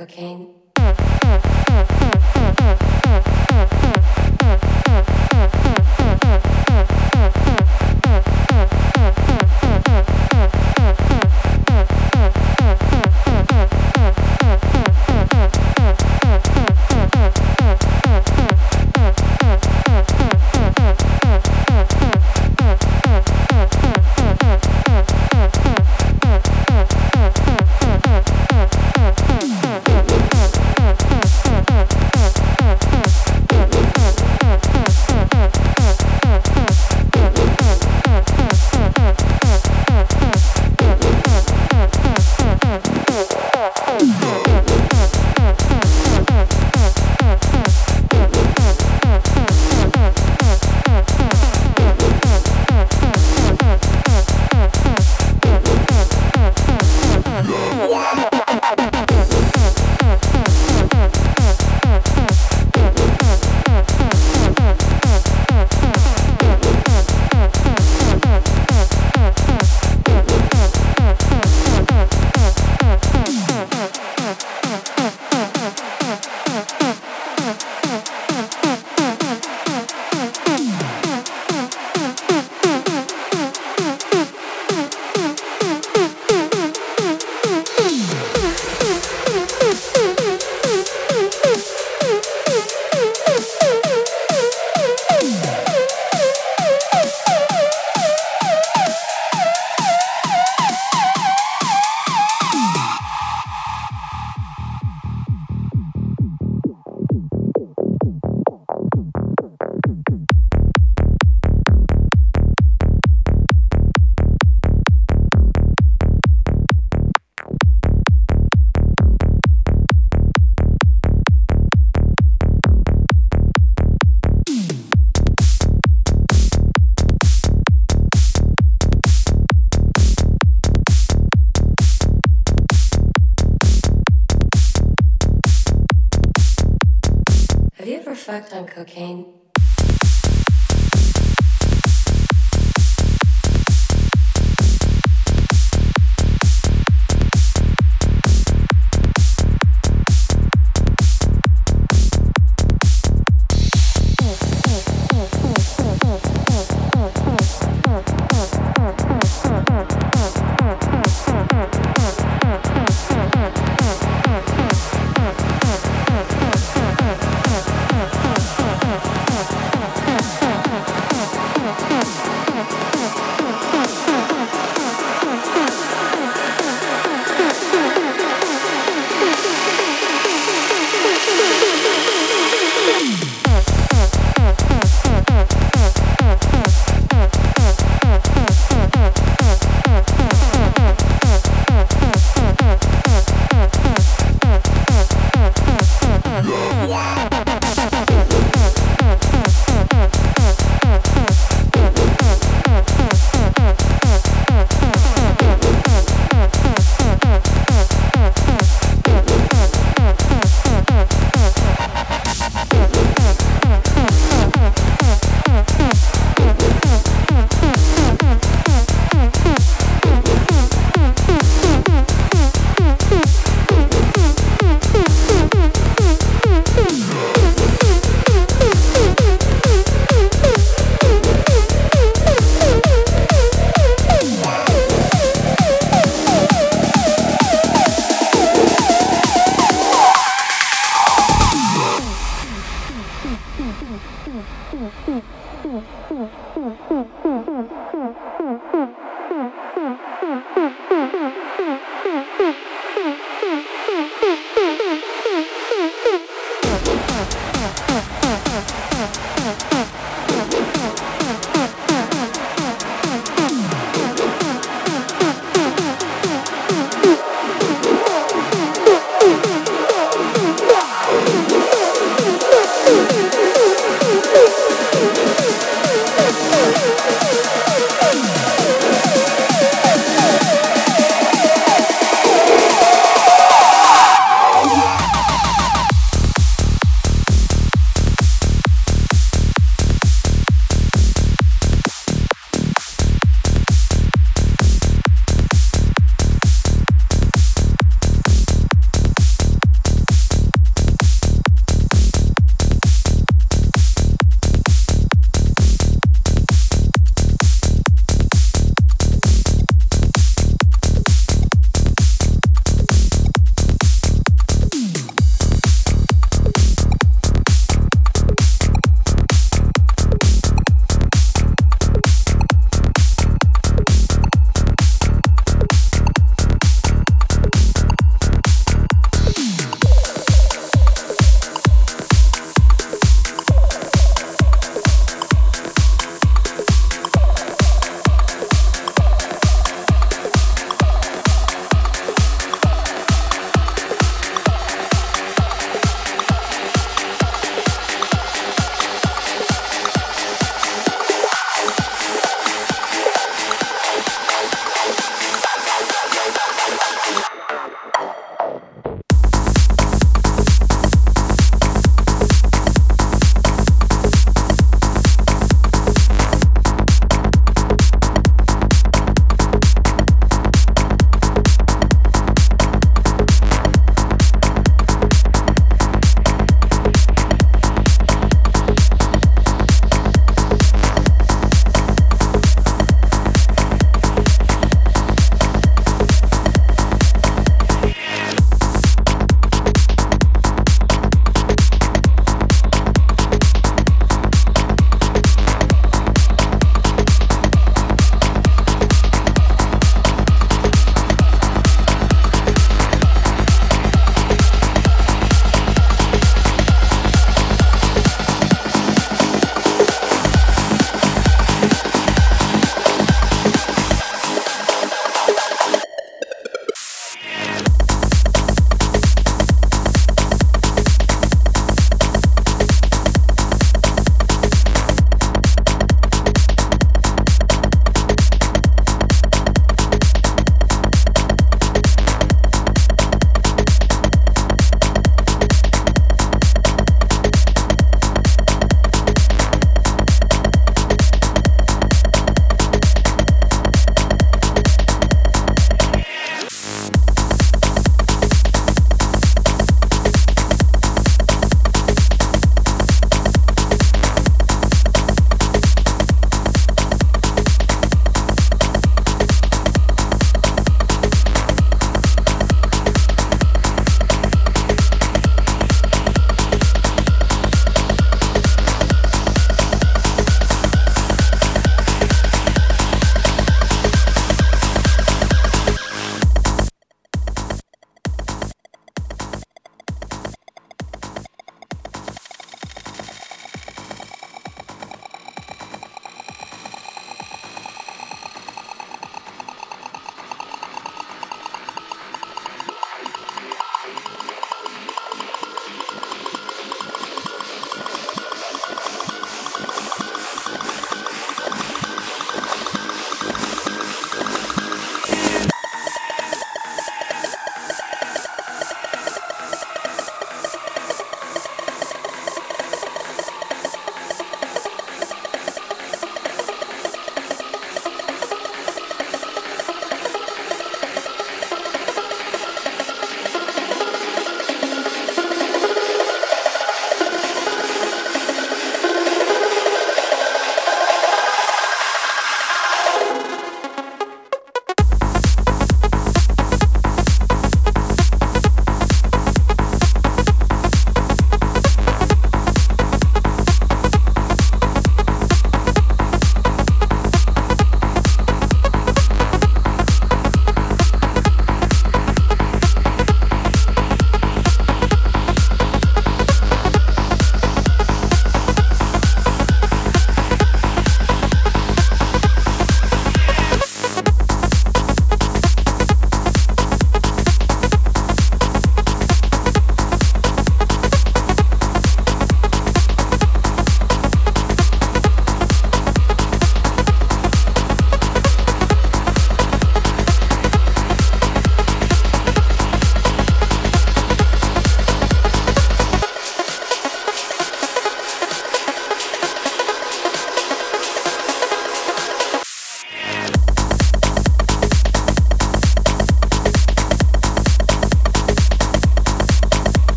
fucked on cocaine? on cocaine?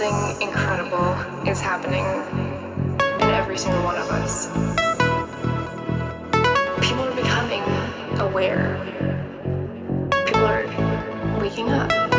Something incredible is happening in every single one of us. People are becoming aware. People are waking up.